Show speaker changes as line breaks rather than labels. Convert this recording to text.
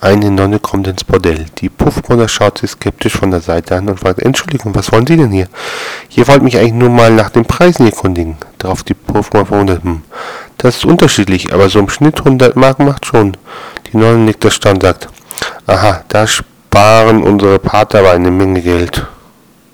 Eine Nonne kommt ins Bordell. Die Puffmutter schaut sie skeptisch von der Seite an und fragt, Entschuldigung, was wollen Sie denn hier? Ihr wollt mich eigentlich nur mal nach den Preisen erkundigen. Darauf die Puffmutter verwundert, hm, das ist unterschiedlich, aber so im Schnitt 100 Mark macht schon. Die Nonne nickt erstaunt und sagt, aha, da sparen unsere Pater aber eine Menge Geld.